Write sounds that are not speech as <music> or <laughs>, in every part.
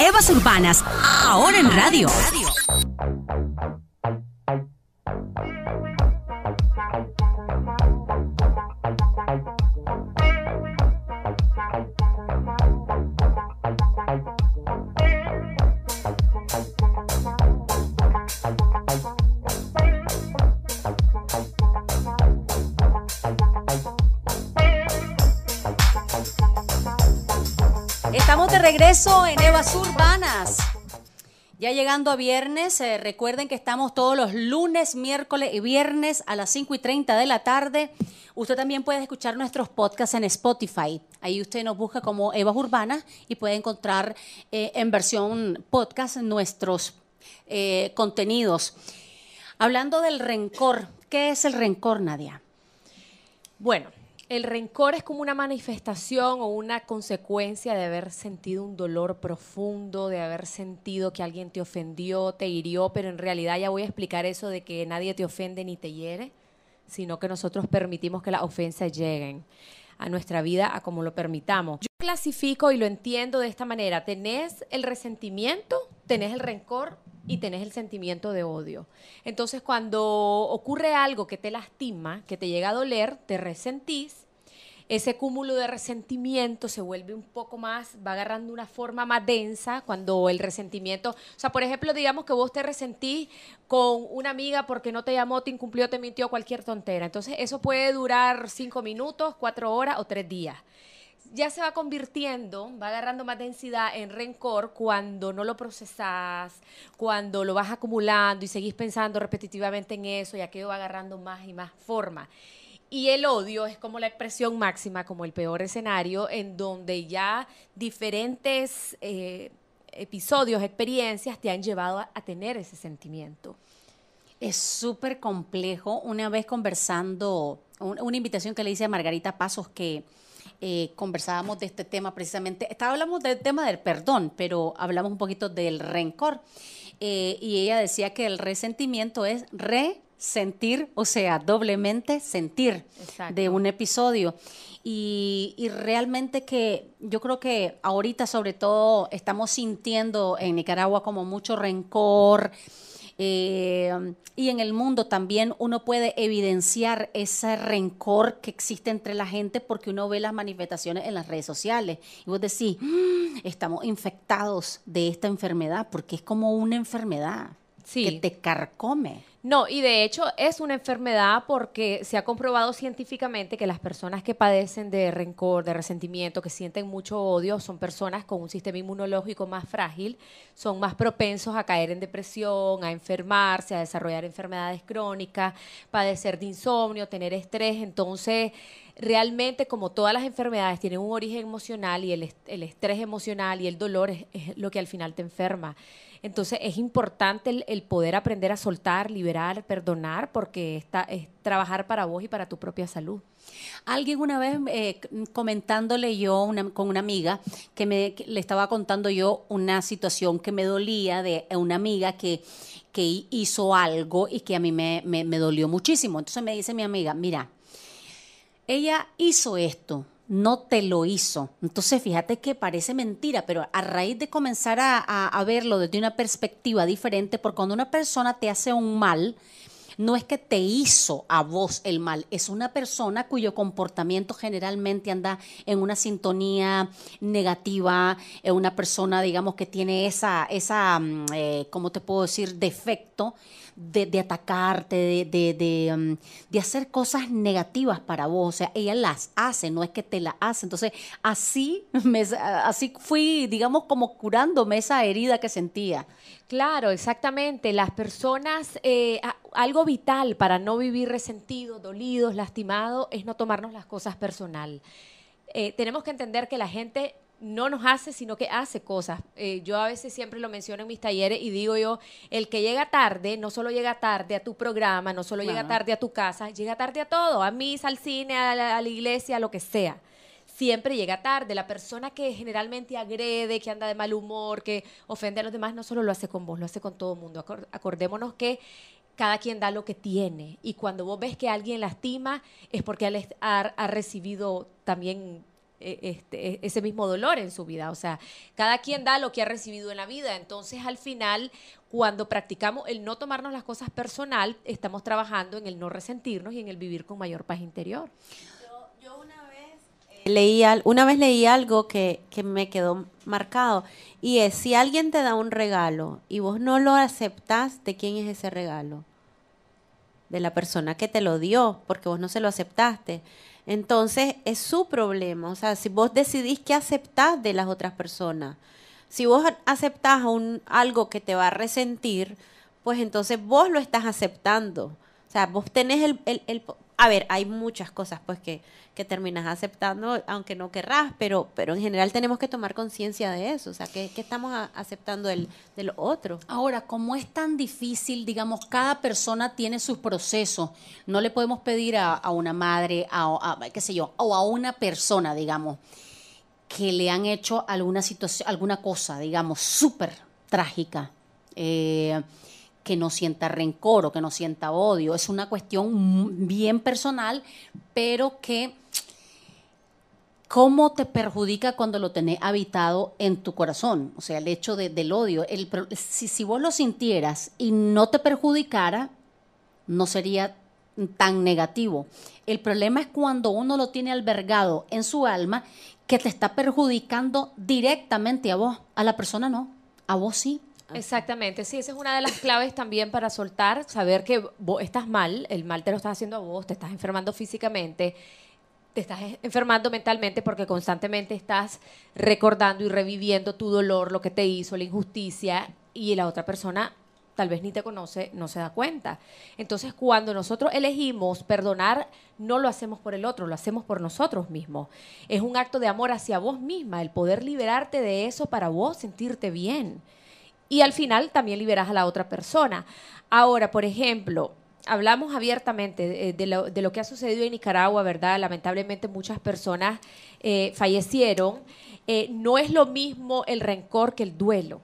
Evas Urbanas, ahora en radio. Estamos de regreso en Evas Urbanas. Ya llegando a viernes, eh, recuerden que estamos todos los lunes, miércoles y viernes a las 5 y 30 de la tarde. Usted también puede escuchar nuestros podcasts en Spotify. Ahí usted nos busca como Evas Urbanas y puede encontrar eh, en versión podcast nuestros eh, contenidos. Hablando del rencor, ¿qué es el rencor, Nadia? Bueno, el rencor es como una manifestación o una consecuencia de haber sentido un dolor profundo, de haber sentido que alguien te ofendió, te hirió, pero en realidad ya voy a explicar eso de que nadie te ofende ni te hiere, sino que nosotros permitimos que las ofensas lleguen a nuestra vida a como lo permitamos. Yo clasifico y lo entiendo de esta manera. Tenés el resentimiento, tenés el rencor y tenés el sentimiento de odio. Entonces, cuando ocurre algo que te lastima, que te llega a doler, te resentís, ese cúmulo de resentimiento se vuelve un poco más, va agarrando una forma más densa cuando el resentimiento, o sea, por ejemplo, digamos que vos te resentís con una amiga porque no te llamó, te incumplió, te mintió, cualquier tontera. Entonces, eso puede durar cinco minutos, cuatro horas o tres días ya se va convirtiendo, va agarrando más densidad en rencor cuando no lo procesas, cuando lo vas acumulando y seguís pensando repetitivamente en eso y aquello va agarrando más y más forma. Y el odio es como la expresión máxima, como el peor escenario, en donde ya diferentes eh, episodios, experiencias te han llevado a, tener ese sentimiento. Es súper complejo. Una vez conversando, un- una invitación que le hice a Margarita Pasos que eh, conversábamos de este tema precisamente. Hablamos del tema del perdón, pero hablamos un poquito del rencor. Eh, y ella decía que el resentimiento es resentir, o sea, doblemente sentir Exacto. de un episodio. Y, y realmente que yo creo que ahorita sobre todo estamos sintiendo en Nicaragua como mucho rencor. Eh, y en el mundo también uno puede evidenciar ese rencor que existe entre la gente porque uno ve las manifestaciones en las redes sociales. Y vos decís, "Mm, estamos infectados de esta enfermedad porque es como una enfermedad Sí. que te carcome. No, y de hecho es una enfermedad porque se ha comprobado científicamente que las personas que padecen de rencor, de resentimiento, que sienten mucho odio, son personas con un sistema inmunológico más frágil, son más propensos a caer en depresión, a enfermarse, a desarrollar enfermedades crónicas, padecer de insomnio, tener estrés. Entonces, realmente como todas las enfermedades tienen un origen emocional y el, est- el estrés emocional y el dolor es, es lo que al final te enferma. Entonces es importante el, poder aprender a soltar, liberar, perdonar, porque está, es trabajar para vos y para tu propia salud. Alguien una vez eh, comentándole yo con una amiga que me le estaba contando yo una situación que me dolía de una amiga que, que hi- hizo algo y que a mí me, me- me dolió muchísimo. Entonces me dice mi amiga, mira, ella hizo esto, no te lo hizo. Entonces, fíjate que parece mentira, pero a raíz de comenzar a, verlo desde una perspectiva diferente, porque cuando una persona te hace un mal, no es que te hizo a vos el mal, es una persona cuyo comportamiento generalmente anda en una sintonía negativa, es una persona, digamos, que tiene esa, esa mm, eh, ¿cómo te puedo decir?, defecto de, atacarte, de, de, mm, de hacer cosas negativas para vos. O sea, ella las hace, no es que te las hace. Entonces, así, me, así fui, digamos, como curándome esa herida que sentía. Claro, exactamente. Las personas, eh, algo vital para no vivir resentidos, dolidos, lastimados, es no tomarnos las cosas personal. Eh, tenemos que entender que la gente no nos hace, sino que hace cosas. Eh, yo a veces siempre lo menciono en mis talleres y digo yo, el que llega tarde, no solo llega tarde a tu programa, no solo llega tarde a tu casa, llega tarde a todo, a misa, al cine, a la, a la iglesia, a lo que sea siempre llega tarde. La persona que generalmente agrede, que anda de mal humor, que ofende a los demás, no solo lo hace con vos, lo hace con todo el mundo. Acor- Acordémonos que cada quien da lo que tiene. Y cuando vos ves que alguien lastima, es porque ha, ha recibido también este, e, ese mismo dolor en su vida. O sea, cada quien da lo que ha recibido en la vida. Entonces, al final, cuando practicamos el no tomarnos las cosas personal, estamos trabajando en el no resentirnos y en el vivir con mayor paz interior. Yo, una vez eh, leí, una vez leí algo que, que me quedó marcado y es, si alguien te da un regalo y vos no lo aceptás, ¿de quién es ese regalo? De la persona que te lo dio, porque vos no se lo aceptaste. Entonces es su problema. O sea, si vos decidís que aceptás de las otras personas, si vos aceptás un, algo que te va a resentir, pues entonces vos lo estás aceptando. O sea, vos tenés el a ver, hay muchas cosas pues que, que terminas aceptando, aunque no querrás, pero, pero en general tenemos que tomar conciencia de eso, o sea, que, estamos aceptando el, de lo otro. Ahora, como es tan difícil, digamos, cada persona tiene sus procesos, no le podemos pedir a, una madre, a, qué sé yo, o a una persona, digamos, que le han hecho alguna situación, alguna cosa, digamos, súper trágica. Eh, que no sienta rencor o que no sienta odio. Es una cuestión bien personal, pero que cómo te perjudica cuando lo tenés habitado en tu corazón. O sea, el hecho del odio. El, si, si vos lo sintieras y no te perjudicara, no sería tan negativo. El problema es cuando uno lo tiene albergado en su alma que te está perjudicando directamente a vos, a la persona no, a vos sí. Exactamente, sí, esa es una de las claves también para soltar, saber que vos estás mal, el mal te lo estás haciendo a vos, te estás enfermando físicamente, te estás enfermando mentalmente porque constantemente estás recordando y reviviendo tu dolor, lo que te hizo, la injusticia, y la otra persona tal vez ni te conoce, no se da cuenta. Entonces, cuando nosotros elegimos perdonar, no lo hacemos por el otro, lo hacemos por nosotros mismos. Es un acto de amor hacia vos misma, el poder liberarte de eso para vos sentirte bien y al final también liberas a la otra persona. Ahora, por ejemplo, hablamos abiertamente de, lo, que ha sucedido en Nicaragua, ¿verdad? Lamentablemente muchas personas eh, fallecieron. Eh, no es lo mismo el rencor que el duelo.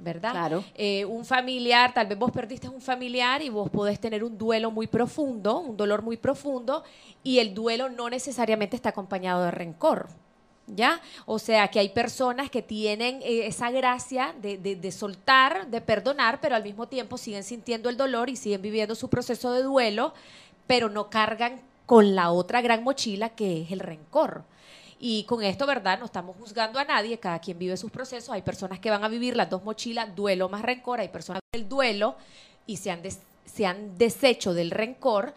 ¿verdad? Claro. Eh, un familiar, tal vez vos perdiste un familiar y vos podés tener un duelo muy profundo, un dolor muy profundo, y el duelo no necesariamente está acompañado de rencor. ¿Ya? O sea, que hay personas que tienen eh, esa gracia de, de, soltar, de perdonar, pero al mismo tiempo siguen sintiendo el dolor y siguen viviendo su proceso de duelo, pero no cargan con la otra gran mochila que es el rencor. Y con esto, ¿verdad? No estamos juzgando a nadie, cada quien vive sus procesos. Hay personas que van a vivir las dos mochilas, duelo más rencor, hay personas que el duelo y se han, se han deshecho del rencor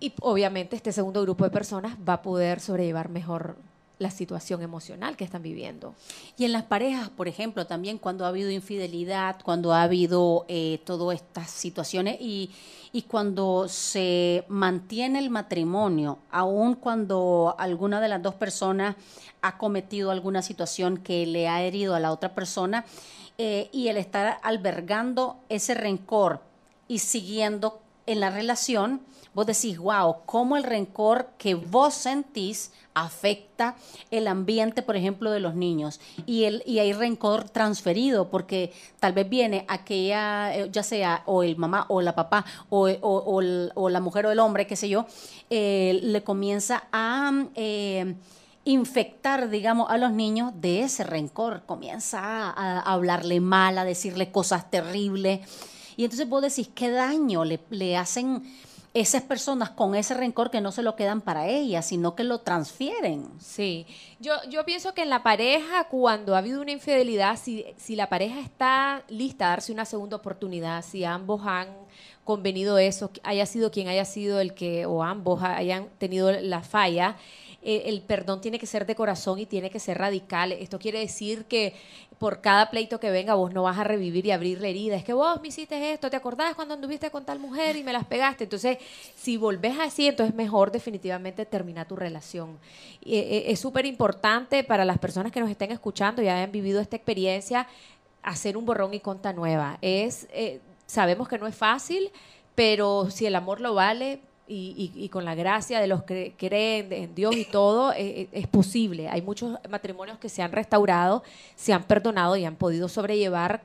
y obviamente este segundo grupo de personas va a poder sobrellevar mejor la situación emocional que están viviendo. Y en las parejas, por ejemplo, también cuando ha habido infidelidad, cuando ha habido eh, todas estas situaciones y, y, cuando se mantiene el matrimonio, aun cuando alguna de las dos personas ha cometido alguna situación que le ha herido a la otra persona eh, y el estar albergando ese rencor y siguiendo en la relación, vos decís, wow, cómo el rencor que vos sentís afecta el ambiente, por ejemplo, de los niños. Y, el, y hay rencor transferido, porque tal vez viene aquella, eh, ya sea o el mamá o la papá o, o, la mujer o el hombre, qué sé yo, eh, le comienza a... Eh, infectar, digamos, a los niños de ese rencor, comienza a, hablarle mal, a decirle cosas terribles. Y entonces vos decís, ¿qué daño le, le hacen esas personas con ese rencor que no se lo quedan para ellas, sino que lo transfieren. Sí, yo, yo pienso que en la pareja, cuando ha habido una infidelidad, si, si la pareja está lista a darse una segunda oportunidad, si ambos han convenido eso, haya sido quien haya sido el que, o ambos hayan tenido la falla, eh, el perdón tiene que ser de corazón y tiene que ser radical. Esto quiere decir que por cada pleito que venga vos no vas a revivir y abrir la herida. Es que vos me hiciste esto, ¿te acordás cuando anduviste con tal mujer y me las pegaste? Entonces, si volvés así, entonces mejor definitivamente terminar tu relación. Eh, eh, es súper importante para las personas que nos estén escuchando y hayan vivido esta experiencia, hacer un borrón y conta nueva. Es, sabemos que no es fácil, pero si el amor lo vale, y, con la gracia de los que creen en Dios y todo, eh, eh, es posible. Hay muchos matrimonios que se han restaurado, se han perdonado y han podido sobrellevar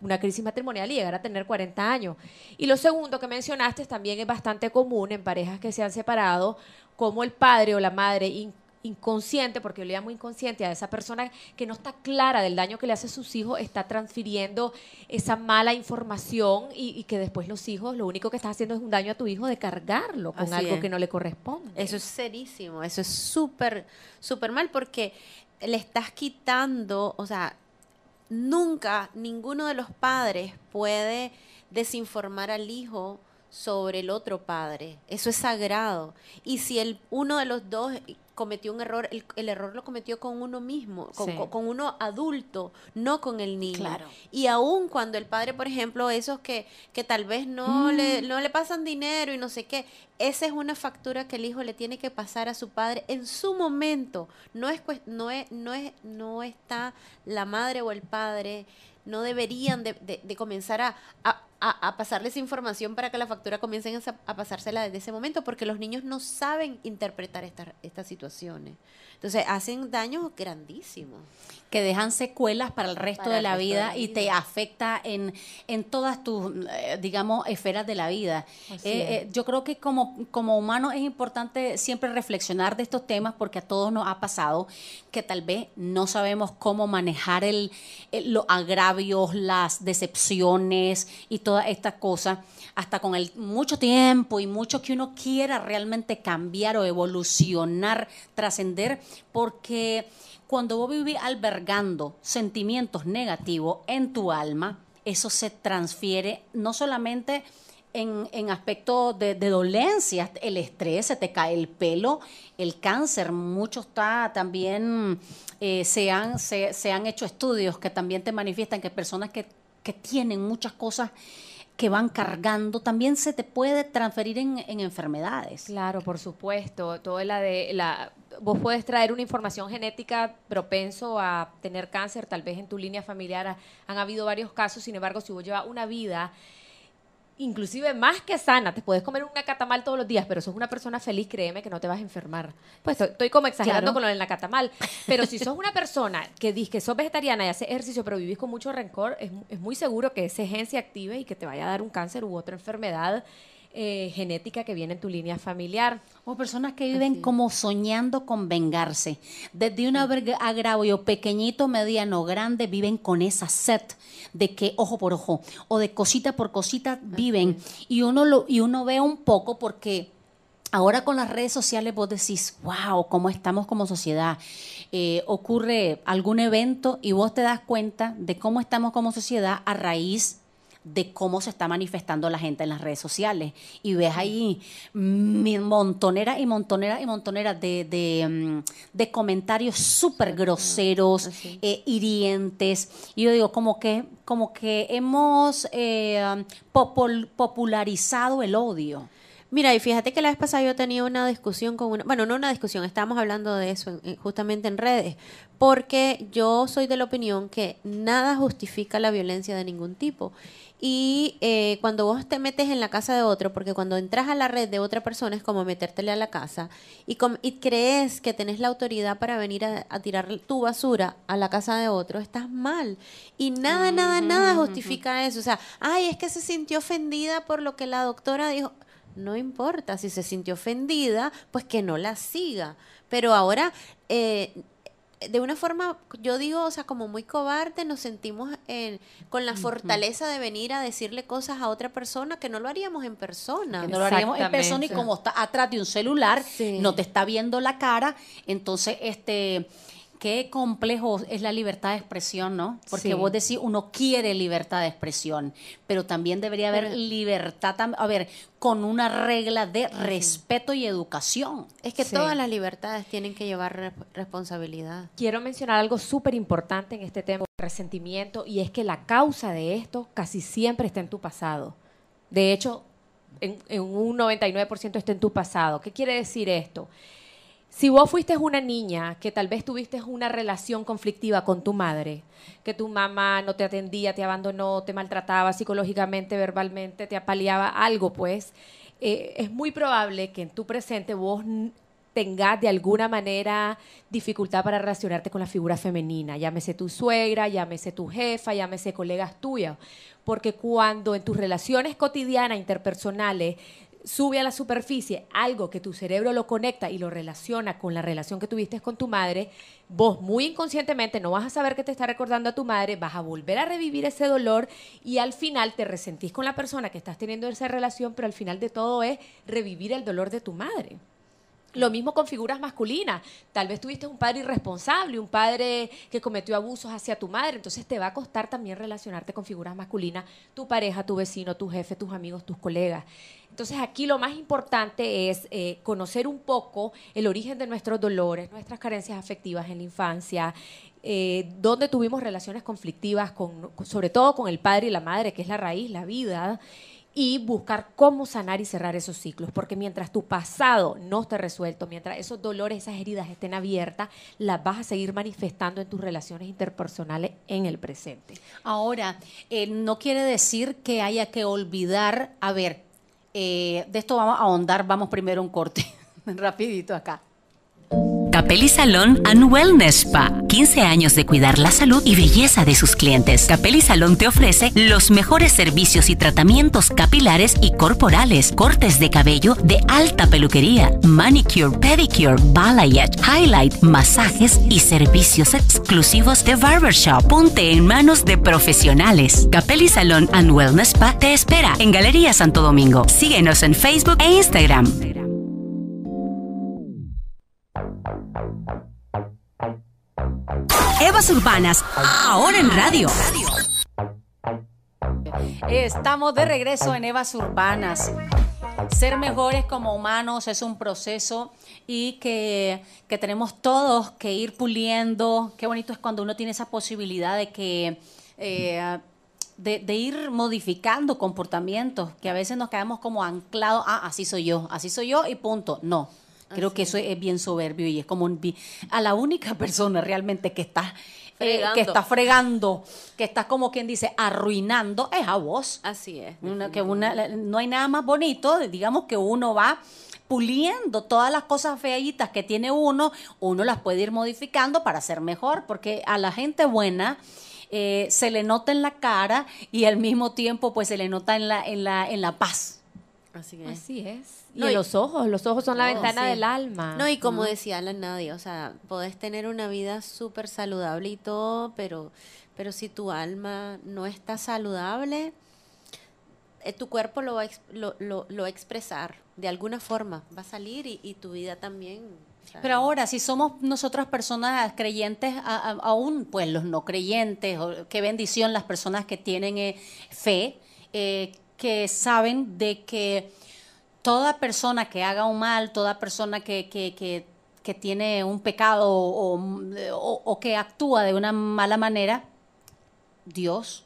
una crisis matrimonial y llegar a tener 40 años. Y lo segundo que mencionaste también es bastante común en parejas que se han separado, como el padre o la madre inconsciente, porque yo le llamo inconsciente a esa persona que no está clara del daño que le hace a sus hijos, está transfiriendo esa mala información y, que después los hijos lo único que estás haciendo es un daño a tu hijo de cargarlo con algo que no le corresponde. Eso es serísimo, eso es súper, súper mal porque le estás quitando, o sea, nunca ninguno de los padres puede desinformar al hijo sobre el otro padre. Eso es sagrado. Y si el uno de los dos cometió un error, el, error lo cometió con uno mismo, con, uno adulto, no con el niño. Y aún cuando el padre, por ejemplo, esos que, que tal vez no, le, mm. no le pasan dinero y no sé qué, esa es una factura que el hijo le tiene que pasar a su padre en su momento. No es, no es, no es, no está la madre o el padre no deberían de, de, comenzar a, a, pasarles información para que la factura comiencen a, pasársela desde ese momento, porque los niños no saben interpretar estas situaciones. Entonces hacen daños grandísimos. Que dejan secuelas para el resto de la vida y te afecta en, en todas tus, eh, digamos, esferas de la vida. Eh, eh, yo creo que como, como humanos es importante siempre reflexionar de estos temas porque a todos nos ha pasado que tal vez no sabemos cómo manejar el, los agravios, las decepciones y todas estas cosas, hasta con el mucho tiempo y mucho que uno quiera realmente cambiar o evolucionar, trascender, porque cuando vos vivís albergando sentimientos negativos en tu alma, eso se transfiere no solamente en, en aspectos de, dolencias, el estrés, se te cae el pelo, el cáncer, mucho está también, eh, se, han, se, han hecho estudios que también te manifiestan que personas que, que tienen muchas cosas que van cargando, también se te puede transferir en, en enfermedades. Claro, por supuesto. Todo la de la vos puedes traer una información genética propenso a tener cáncer, tal vez en tu línea familiar han habido varios casos, sin embargo, si vos llevas una vida inclusive más que sana, te puedes comer una catamal todos los días, pero sos una persona feliz, créeme que no te vas a enfermar. Pues estoy, como exagerando con lo de la catamal, pero si <laughs> sos una persona que dice que sos vegetariana y haces ejercicio, pero vivís con mucho rencor, es, es muy seguro que ese gen se active y que te vaya a dar un cáncer u otra enfermedad eh, genética que viene en tu línea familiar. O personas que viven como soñando con vengarse. Desde un agravio pequeñito, mediano, grande, viven con esa sed de que ojo por ojo o de cosita por cosita viven. Y uno, lo, y uno ve un poco porque ahora con las redes sociales vos decís, wow, cómo estamos como sociedad. Eh, ocurre algún evento y vos te das cuenta de cómo estamos como sociedad a raíz de cómo se está manifestando la gente en las redes sociales. Y ves ahí montoneras y montoneras y montoneras de, de, mm, comentarios súper groseros, eh, hirientes. Y yo digo, como que, como que hemos eh, popularizado el odio. Mira, y fíjate que la vez pasada yo tenía una discusión con una, bueno, no una discusión, estábamos hablando de eso justamente en redes, porque yo soy de la opinión que nada justifica la violencia de ningún tipo. Y eh, cuando vos te metes en la casa de otro, porque cuando entras a la red de otra persona es como metértele a la casa y, y crees que tenés la autoridad para venir a, tirar tu basura a la casa de otro, estás mal. Y nada, nada, nada justifica eso. O sea, ay, es que se sintió ofendida por lo que la doctora dijo. No importa, si se sintió ofendida, pues que no la siga. Pero ahora eh, de una forma, yo digo, o sea, como muy cobarde, nos sentimos con la fortaleza de venir a decirle cosas a otra persona que no lo haríamos en persona. Que no lo haríamos en persona y como está atrás de un celular, no te está viendo la cara, entonces, este qué complejo es la libertad de expresión, ¿no? Porque vos decís, uno quiere libertad de expresión, pero también debería haber libertad, a ver, con una regla de respeto y educación. Es que todas las libertades tienen que llevar responsabilidad. Quiero mencionar algo súper importante en este tema, resentimiento, y es que la causa de esto casi siempre está en tu pasado. De hecho, en, en un 99% está en tu pasado. ¿Qué quiere decir esto? Si vos fuiste una niña que tal vez tuviste una relación conflictiva con tu madre, que tu mamá no te atendía, te abandonó, te maltrataba psicológicamente, verbalmente, te apaleaba algo, pues, eh, es muy probable que en tu presente vos tengas de alguna manera dificultad para relacionarte con la figura femenina, llámese tu suegra, llámese tu jefa, llámese colegas tuyas, porque cuando en tus relaciones cotidianas, interpersonales, sube a la superficie algo que tu cerebro lo conecta y lo relaciona con la relación que tuviste con tu madre, vos muy inconscientemente no vas a saber que te está recordando a tu madre, vas a volver a revivir ese dolor y al final te resentís con la persona que estás teniendo esa relación, pero al final de todo es revivir el dolor de tu madre. Lo mismo con figuras masculinas. Tal vez tuviste un padre irresponsable, un padre que cometió abusos hacia tu madre, entonces te va a costar también relacionarte con figuras masculinas, tu pareja, tu vecino, tu jefe, tus amigos, tus colegas. Entonces aquí lo más importante es eh, conocer un poco el origen de nuestros dolores, nuestras carencias afectivas en la infancia, eh, donde tuvimos relaciones conflictivas, con, sobre todo con el padre y la madre, que es la raíz, la vida y buscar cómo sanar y cerrar esos ciclos, porque mientras tu pasado no esté resuelto, mientras esos dolores, esas heridas estén abiertas, las vas a seguir manifestando en tus relaciones interpersonales en el presente. Ahora, eh, no quiere decir que haya que olvidar, a ver, eh, de esto vamos a ahondar, vamos primero un corte, <laughs> rapidito acá. Capelli Salón and Wellness Spa. 15 años de cuidar la salud y belleza de sus clientes. Capelli Salón te ofrece los mejores servicios y tratamientos capilares y corporales, cortes de cabello de alta peluquería, manicure, pedicure, balayage, highlight, masajes y servicios exclusivos de barbershop. Ponte en manos de profesionales. Capelli Salón and Wellness Spa te espera en Galería Santo Domingo. Síguenos en Facebook e Instagram. Evas Urbanas, ahora en radio. Estamos de regreso en Evas Urbanas. Ser mejores como humanos es un proceso y que, que, tenemos todos que ir puliendo. Qué bonito es cuando uno tiene esa posibilidad de que... Eh, de, ir modificando comportamientos, que a veces nos quedamos como anclados, ah, así soy yo, así soy yo y punto. No, Creo que eso es bien soberbio y es como a la única <laughs> persona realmente que está eh, que está fregando, que está como quien dice arruinando es a vos. Así es. que una, no hay nada más bonito, digamos que uno va puliendo todas las cosas feitas que tiene uno, uno las puede ir modificando para ser mejor, porque a la gente buena eh, se le nota en la cara y al mismo tiempo pues se le nota en la, en la, en la paz. Así es. Así es. Y los ojos, los ojos son la ventana del alma. No, y como decía la Nadia, o sea, podés tener una vida súper saludable y todo, pero, pero si tu alma no está saludable, eh, tu cuerpo lo va, a, lo, lo, va a expresar de alguna forma, va a salir y, tu vida también. Pero ahora, si somos nosotras personas creyentes, aún pues los no creyentes, qué bendición las personas que tienen eh, fe, eh, que saben de que toda persona que haga un mal, toda persona que, que, que, tiene un pecado o, o, que actúa de una mala manera, Dios,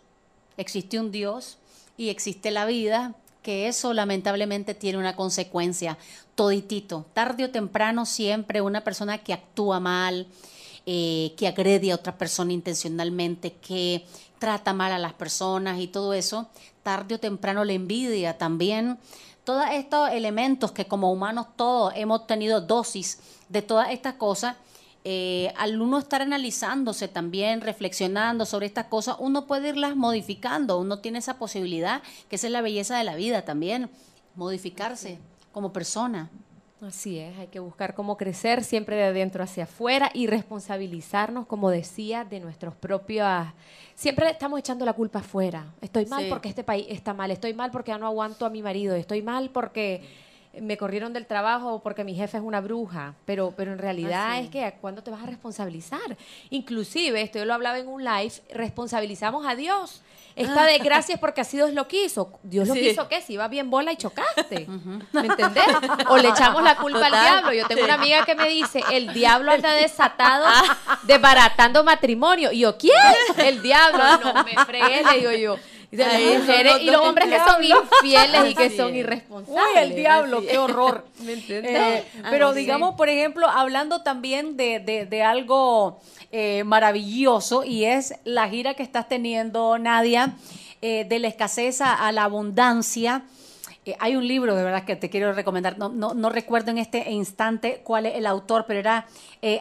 existe un Dios y existe la vida, que eso lamentablemente tiene una consecuencia, toditito, tarde o temprano siempre una persona que actúa mal, eh, que agrede a otra persona intencionalmente, que trata mal a las personas y todo eso, tarde o temprano la envidia también todos estos elementos que como humanos todos hemos tenido dosis de todas estas cosas, eh, al uno estar analizándose también, reflexionando sobre estas cosas, uno puede irlas modificando, uno tiene esa posibilidad, que esa es la belleza de la vida también, modificarse como persona. Así es, hay que buscar cómo crecer siempre de adentro hacia afuera y responsabilizarnos, como decía, de nuestros propios... Siempre estamos echando la culpa afuera. Estoy mal porque este país está mal, estoy mal porque ya no aguanto a mi marido, estoy mal porque me corrieron del trabajo porque mi jefe es una bruja, pero, pero en realidad es que ¿cuándo te vas a responsabilizar? Inclusive, esto yo lo hablaba en un live, responsabilizamos a Dios. Esta desgracia es porque así Dios lo quiso. Dios lo quiso que si iba bien bola y chocaste. ¿Me entendés? O le echamos la culpa al diablo. Yo tengo una amiga que me dice, el <laughs> diablo anda desatado, desbaratando matrimonio. Y yo, ¿quién? El diablo. No me fregué, le digo yo. Y, mujeres, y los hombres que son infieles y que son irresponsables. Uy, el diablo, qué horror. ¿Me entiendes? Eh, pero digamos, por ejemplo, hablando también de, de, de algo eh, maravilloso y es la gira que estás teniendo, Nadia, eh, de la escasez a, la abundancia. hay un libro de verdad que te quiero recomendar, no, no, no, recuerdo en este instante cuál es el autor, pero era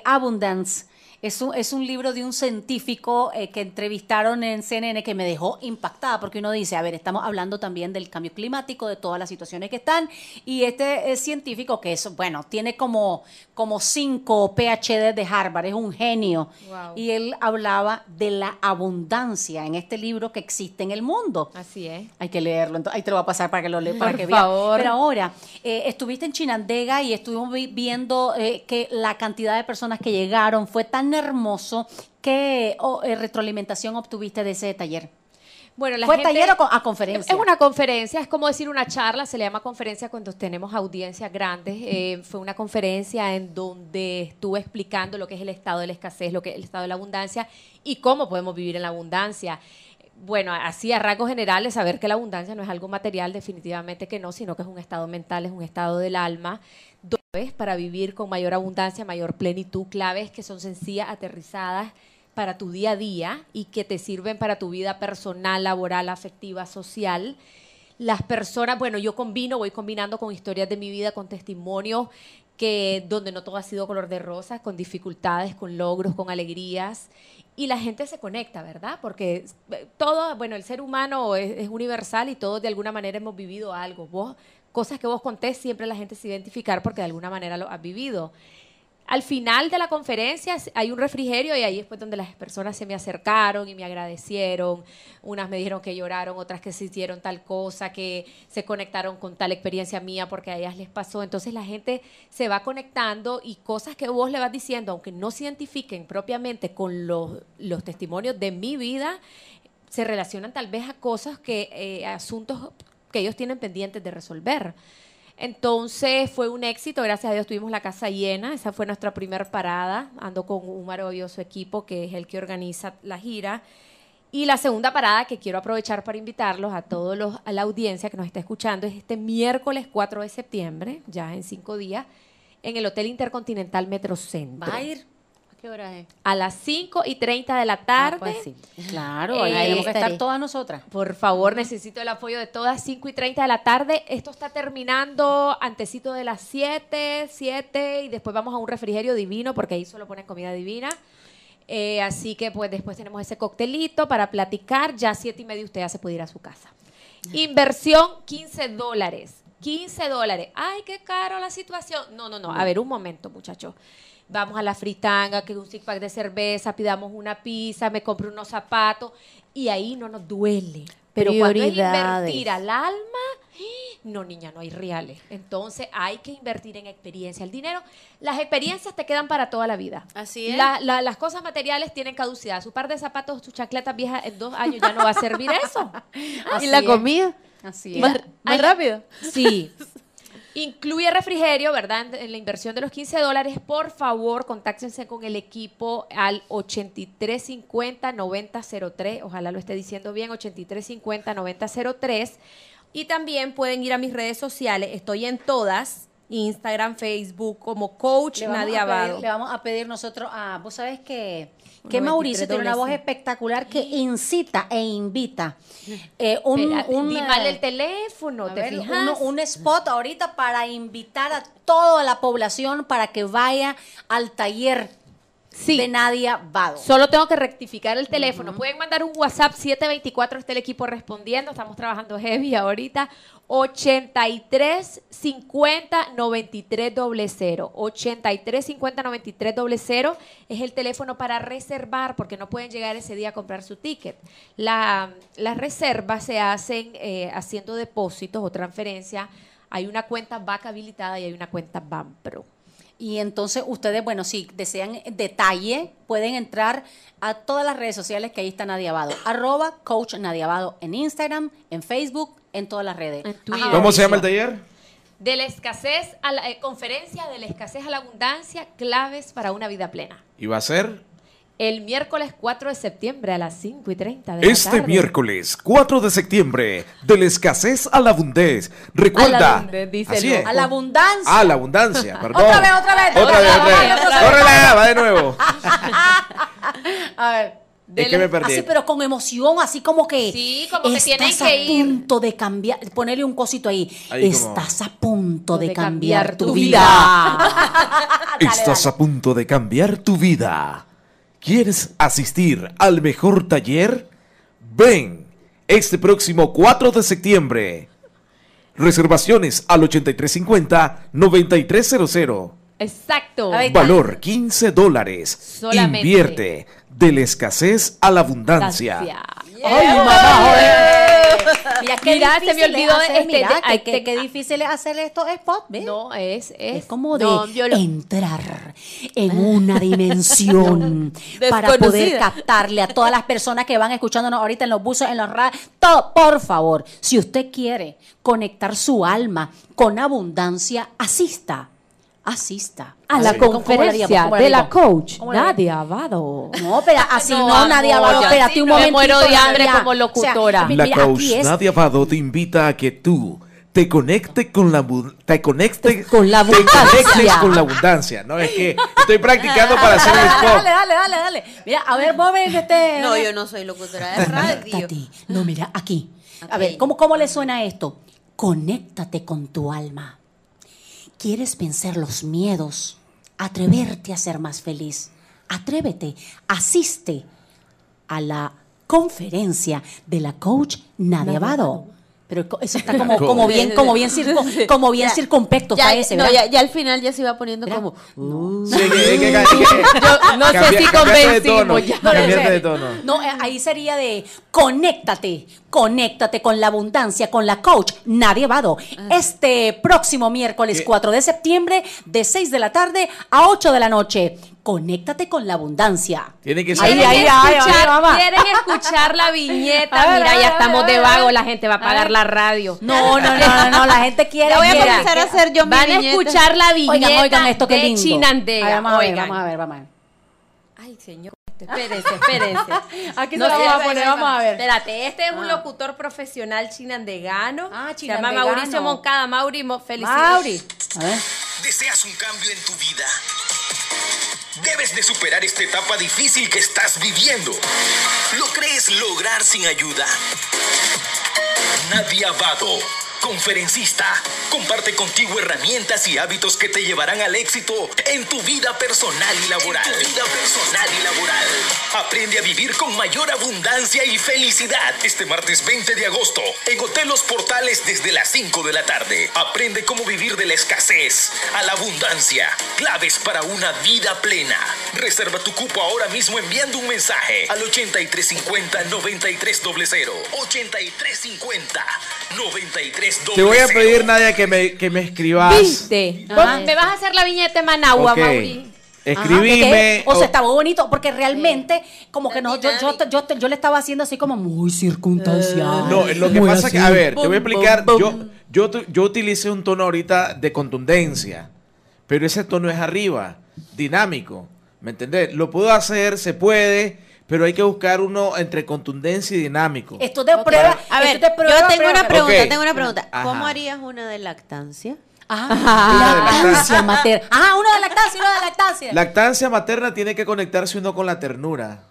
Abundance Es un, es un libro de un científico eh, que entrevistaron en CNN que me dejó impactada porque uno dice, a ver, estamos hablando también del cambio climático, de todas las situaciones que están y este es científico que es, bueno, tiene como, como cinco PhD de Harvard, es un genio Wow. y él hablaba de la abundancia en este libro que existe en el mundo. Así es. Hay que leerlo, entonces ahí te lo voy a pasar para que lo leas, para Por que veas. favor. Pero ahora, eh, estuviste en Chinandega y estuvimos vi- viendo eh, que la cantidad de personas que llegaron fue tan hermoso. ¿Qué oh, eh, retroalimentación obtuviste de ese taller? Bueno, la ¿Fue gente- taller o a conferencia? Es una conferencia, es como decir una charla, se le llama conferencia cuando tenemos audiencias grandes. Eh, fue una conferencia en donde estuve explicando lo que es el estado de la escasez, lo que es el estado de la abundancia y cómo podemos vivir en la abundancia. Bueno, así a rasgos generales, saber que la abundancia no es algo material, definitivamente que no, sino que es un estado mental, es un estado del alma. Dos, para vivir con mayor abundancia, mayor plenitud, claves que son sencillas, aterrizadas para tu día a día y que te sirven para tu vida personal, laboral, afectiva, social. Las personas, bueno, yo combino, voy combinando con historias de mi vida, con testimonios que donde no todo ha sido color de rosa, con dificultades, con logros, con alegrías y la gente se conecta, ¿verdad? Porque eh, todo, bueno, el ser humano es, universal y todos de alguna manera hemos vivido algo. Vos, cosas que vos contés, siempre la gente se identificar porque de alguna manera lo has vivido. Al final de la conferencia hay un refrigerio y ahí es pues donde las personas se me acercaron y me agradecieron. Unas me dijeron que lloraron, otras que se hicieron tal cosa, que se conectaron con tal experiencia mía porque a ellas les pasó. Entonces la gente se va conectando y cosas que vos le vas diciendo, aunque no se identifiquen propiamente con los, los testimonios de mi vida, se relacionan tal vez a cosas que, eh, asuntos que ellos tienen pendientes de resolver. Entonces fue un éxito, gracias a Dios tuvimos la casa llena, esa fue nuestra primera parada, ando con un maravilloso equipo que es el que organiza la gira. Y la segunda parada que quiero aprovechar para invitarlos a todos los, a la audiencia que nos está escuchando es este miércoles 4 de septiembre, ya en cinco días, en el Hotel Intercontinental Metrocentro. ¿Va a ir? ¿A qué hora es? A las 5 y 30 de la tarde. Ah, pues sí. Claro, ahí Eh, tenemos que estar todas nosotras. Por favor, necesito el apoyo de todas, 5 y 30 de la tarde. Esto está terminando antecito de las 7, 7, y después vamos a un refrigerio divino, porque ahí solo ponen comida divina. Eh, así que pues después tenemos ese coctelito para platicar. Ya a 7 y media usted ya se puede ir a su casa. Inversión, 15 dólares. 15 dólares. Ay, qué caro la situación. No, no, no. A ver, un momento, muchachos. Vamos a la fritanga, que un six pack de cerveza, pidamos una pizza, me compro unos zapatos y ahí no nos duele. Pero cuando es invertir al alma, no, niña, no hay reales. Entonces hay que invertir en experiencia. El dinero, las experiencias te quedan para toda la vida. Así es. La- la- las cosas materiales tienen caducidad. Su par de zapatos, su chacletas viejas en dos años ya no va a servir eso. <laughs> ¿Y la es. comida? Así es. ¿Más, rápido? Sí. <laughs> Incluye refrigerio, ¿verdad? En- la inversión de los 15 dólares, por favor, contáctense con el equipo al 8350-9003. Ojalá lo esté diciendo bien, 8350-9003. Y también pueden ir a mis redes sociales. Estoy en todas. Instagram, Facebook, como Coach Nadia Abado. le vamos a pedir nosotros a, vos sabés que, que 93 Mauricio tiene una voz espectacular que incita e invita. <laughs> Eh, un, Espérate, un, di eh, mal el teléfono, ¿te ver, fijas? uno- un spot ahorita para invitar a toda la población para que vaya al taller Sí. de Nadia Vado. Solo tengo que rectificar el teléfono. Pueden mandar un WhatsApp 724, está el equipo respondiendo. Estamos trabajando heavy ahorita. 83 50 93 00. 83 50 93 00 es el teléfono para reservar porque no pueden llegar ese día a comprar su ticket. La- las reservas se hacen eh, haciendo depósitos o transferencia. Hay una cuenta VAC habilitada y hay una cuenta BAM Pro. Y entonces ustedes, bueno, si desean detalle, pueden entrar a todas las redes sociales que ahí está Nadia Abado. <coughs> Arroba Coach Nadia Abado en Instagram, en Facebook, en todas las redes. Ajá, ¿Cómo se llama el taller? De la escasez a la eh, conferencia de la escasez a la abundancia, claves para una vida plena. Y va a ser El miércoles 4 de septiembre a las 5 y 30 de la este tarde. miércoles 4 de septiembre, de la escasez a la abundez. Recuerda. A la abundez, dice Así el es. A la abundancia. Ah, la abundancia, <laughs> perdón. Otra vez, otra vez. Otra vez, Otra vez. Córrela, va de nuevo. <laughs> A ver. Es que me perdí. Así, pero con emoción, así como que. Sí, como que estás tienen a que ir. punto de cambiar. Ponerle un cosito ahí. Ahí como- estás a punto de, De cambiar, cambiar tu tu vida. vida. <laughs> Estás a punto de cambiar tu vida. ¿Quieres asistir al mejor taller? Ven este próximo 4 de septiembre. Reservaciones al 8350-9300. Exacto. Valor 15 dólares. Solamente. Invierte de la escasez a la abundancia. Gracias. Ay, mamá, joder. Mira, qué Mira, se me olvidó hacer, este- de- que- que- que- qué difícil es hacer estos spots, ¿ves? No, es, es. Es como de No, yo lo- entrar en una dimensión <laughs> para poder captarle a todas las personas que van escuchándonos ahorita en los buses, en los radios, todo. Por favor, si usted quiere conectar su alma con abundancia, asista. Asista. A la conferencia ¿Cómo le de la coach. Nadia Abado. No, pero <laughs> así no, No, va. ya Espérate un me momentito. muero de hambre Nadia. como locutora. O sea, La mira, coach Nadia Vado te invita a que tú te conectes <laughs> con la te conectes Con la abundancia. con la abundancia. No es que estoy practicando para hacer el Dale, spot. dale, dale, dale, dale. Mira, a ver, vos ven este. No, yo no soy locutora de radio. No, mira, aquí. A ver, ¿cómo, ¿cómo le suena esto? Conéctate con tu alma. ¿Quieres vencer los miedos? Atreverte a ser más feliz. Atrévete, asiste a la conferencia de la coach Nadia Vado. Pero eso está como, <laughs> como bien, como bien, circo- como bien Ya, circunspecto ya, ese, no, ya, ya al final ya se iba poniendo como. uh, Sí, que- que- que- que- Yo no sé si de convencimos tono, ya. No, cambiaste no, de tono. No, eh, ahí sería de conéctate, conéctate con la abundancia, con la coach Nadia Vado. Este próximo miércoles ¿Qué? 4 de septiembre, de 6 de la tarde a 8 de la noche. Conéctate con la abundancia. Tiene que ser. ¿Quieren, ahí, ahí, escuchar, ahí, mamá. quieren escuchar la viñeta? <laughs> Ver, Mira, ya estamos de vago, la gente va a pagar la radio. No, no, no, no, no, la gente quiere. Ya voy a comenzar a hacer yo mi Van a escuchar la viñeta Oigan, oigan esto, qué de lindo. Chinandega. Ver, vamos a ver, vamos a ver, vamos a ver. Ay, señor. Espérense, espérense. <laughs> Aquí No se la sé, vamos a poner, va. vamos a ver. Espérate, este es un locutor profesional chinandegano. Ah, Se llama chinandegano. Mauricio Moncada. Mauri, felicidades. Mauri. A ver. ¿Deseas un cambio en tu vida? Debes de superar esta etapa difícil que estás viviendo. ¿Lo crees lograr sin ayuda? Nadia Vado, conferencista, comparte contigo herramientas y hábitos que te llevarán al éxito en tu vida personal y laboral. Tu vida personal y laboral. Aprende a vivir con mayor abundancia y felicidad. Este martes 20 de agosto, en Hotel Los Portales desde las 5 de la tarde. Aprende cómo vivir de la escasez a la abundancia. Claves para una vida plena. Reserva tu cupo ahora mismo enviando un mensaje al 8350-9300. 8350-9300. Te voy a pedir, Nadia, que me, que me escribas. ¿Viste? Ajá. Vos Me vas a hacer la viñeta de Managua, Ok. Mauri. Escribime. que- o sea, muy bonito porque realmente como que no, yo, yo, yo, yo le estaba haciendo así como muy circunstancial. No, lo que muy pasa que, así. a ver, te voy a explicar. Yo, yo, tu- yo utilicé un tono ahorita de contundencia, pero ese tono es arriba, dinámico. ¿Me entendés? Lo puedo hacer, se puede, pero hay que buscar uno entre contundencia y dinámico. Esto de prueba. A ver, de prueba, yo tengo prueba, una pregunta, tengo una pregunta. Ajá. ¿Cómo harías una de lactancia? Ah, <laughs> lactancia materna. Ah, uno de lactancia, uno de lactancia. Lactancia materna tiene que conectarse uno con la ternura.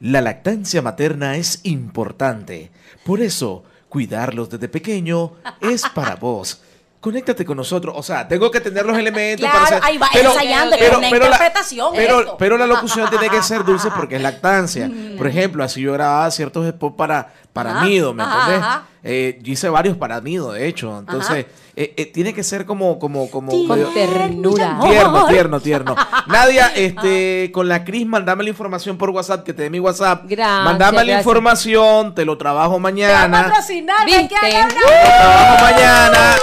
La lactancia materna es importante. Por eso, cuidarlos desde pequeño es para vos. Conéctate con nosotros. O sea, tengo que tener los elementos Claro, para hacer. ahí va, ensayando, es una la- interpretación pero, esto. pero la locución tiene que ser dulce porque es lactancia. Por ejemplo, así yo grababa ciertos spots para, para Ajá, Nido, ¿me ajá, entendés? ajá. Eh, yo hice varios para Nido, de hecho. Entonces, eh, eh, tiene que ser como, como, como. Con ternura. Tierno, tierno, tierno. <laughs> Nadia, este, con la Cris, mandame la información por WhatsApp, que te dé mi WhatsApp. Gracias, Mandame la información, te lo trabajo Te va a mañana. patrocinar, ¿Viste? hay que hacer Te lo trabajo mañana.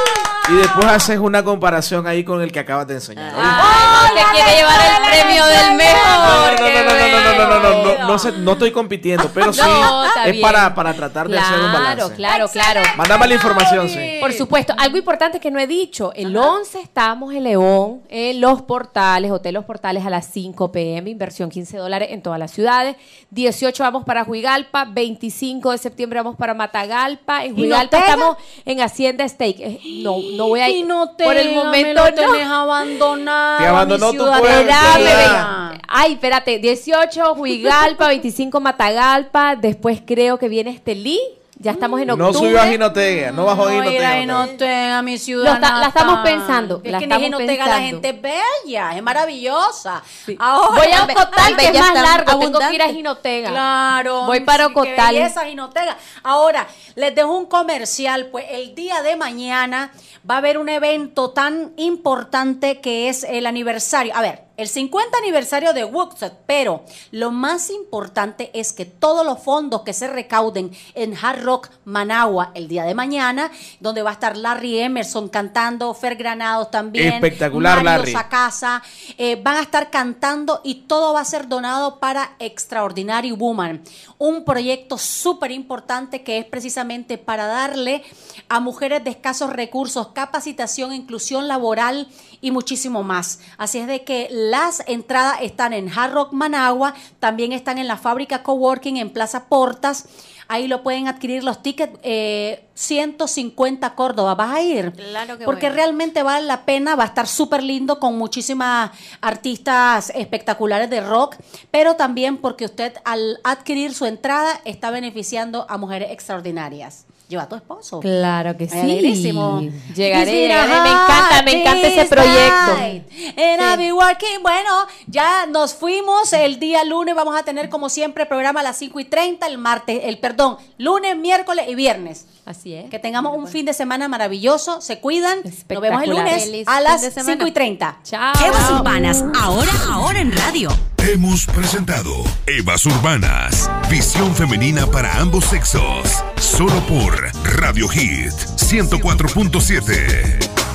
Y después haces una comparación ahí con el que acabas de enseñar. ¿oíste? Ay, te quiere llevar el premio del No, mejor. no, no, no, no, no, no, no, no, no, no, no estoy compitiendo, pero sí No, es para, para tratar de hacer un balance. Claro, claro, claro. Mándame la información, sí. Por supuesto, algo importante que no he dicho, el 11 estamos en León, en Los Portales, Hotel Los Portales a las 5 pm, inversión 15 dólares en todas las ciudades, 18 vamos para Juigalpa, 25 de septiembre vamos para Matagalpa, en ¿Y Juigalpa estamos en Hacienda Steak, Eh, no, no voy a ir, no por el momento lo no. tenés abandonado. Te abandonó mi tu ciudad pueblo. Ay, espérate, 18 Juigalpa, 25 Matagalpa, después creo que viene Estelí, Ya estamos en No octubre. subió a Jinotega, no bajó a No ir a Jinotega. Jinotega, mi ciudad. Está- la estamos pensando, Es la que en estamos Jinotega la gente es bella, es maravillosa. Ahora, Voy a Ocotal, que es más largo. Tengo que ir a abundante. Jinotega. Claro. Voy para sí, qué Ocotal. belleza, Jinotega. Ahora, les dejo un comercial, pues el día de mañana va a haber un evento tan importante que es el aniversario. A ver, el 50 aniversario de Woodstock, pero lo más importante es que todos los fondos que se recauden en Hard Rock Managua el día de mañana, donde va a estar Larry Emerson cantando, Fer Granados también, Espectacular, Mario Larry. Eh, van a estar cantando y todo va a ser donado para Extraordinary Woman, un proyecto súper importante que es precisamente para darle a mujeres de escasos recursos capacitación, inclusión laboral y muchísimo más. Así es de que las entradas están en Hard Rock Managua, también están en la fábrica Coworking en Plaza Portas. Ahí lo pueden adquirir los tickets, eh, 150 Córdoba. ¿Vas a ir? Claro que Porque voy. realmente vale la pena, va a estar súper lindo con muchísimas artistas espectaculares de rock, pero también porque usted al adquirir su entrada está beneficiando a mujeres extraordinarias. Lleva a tu esposo. Claro que sí. Llegaré, llegaré. Me encanta, me encanta ese proyecto. and I'll be working. Bueno, ya nos fuimos. El día lunes vamos a tener, como siempre, programa a las 5 y 30. El martes, el perdón, lunes, miércoles y viernes. Así es. Que tengamos un fin de semana maravilloso. Se cuidan. Nos vemos el lunes Feliz a las de semana. 5 y 30. Chao. Evas Urbanas, ahora, ahora en radio. Hemos presentado Evas Urbanas, visión femenina para ambos sexos, solo por Radio Hit 104.7.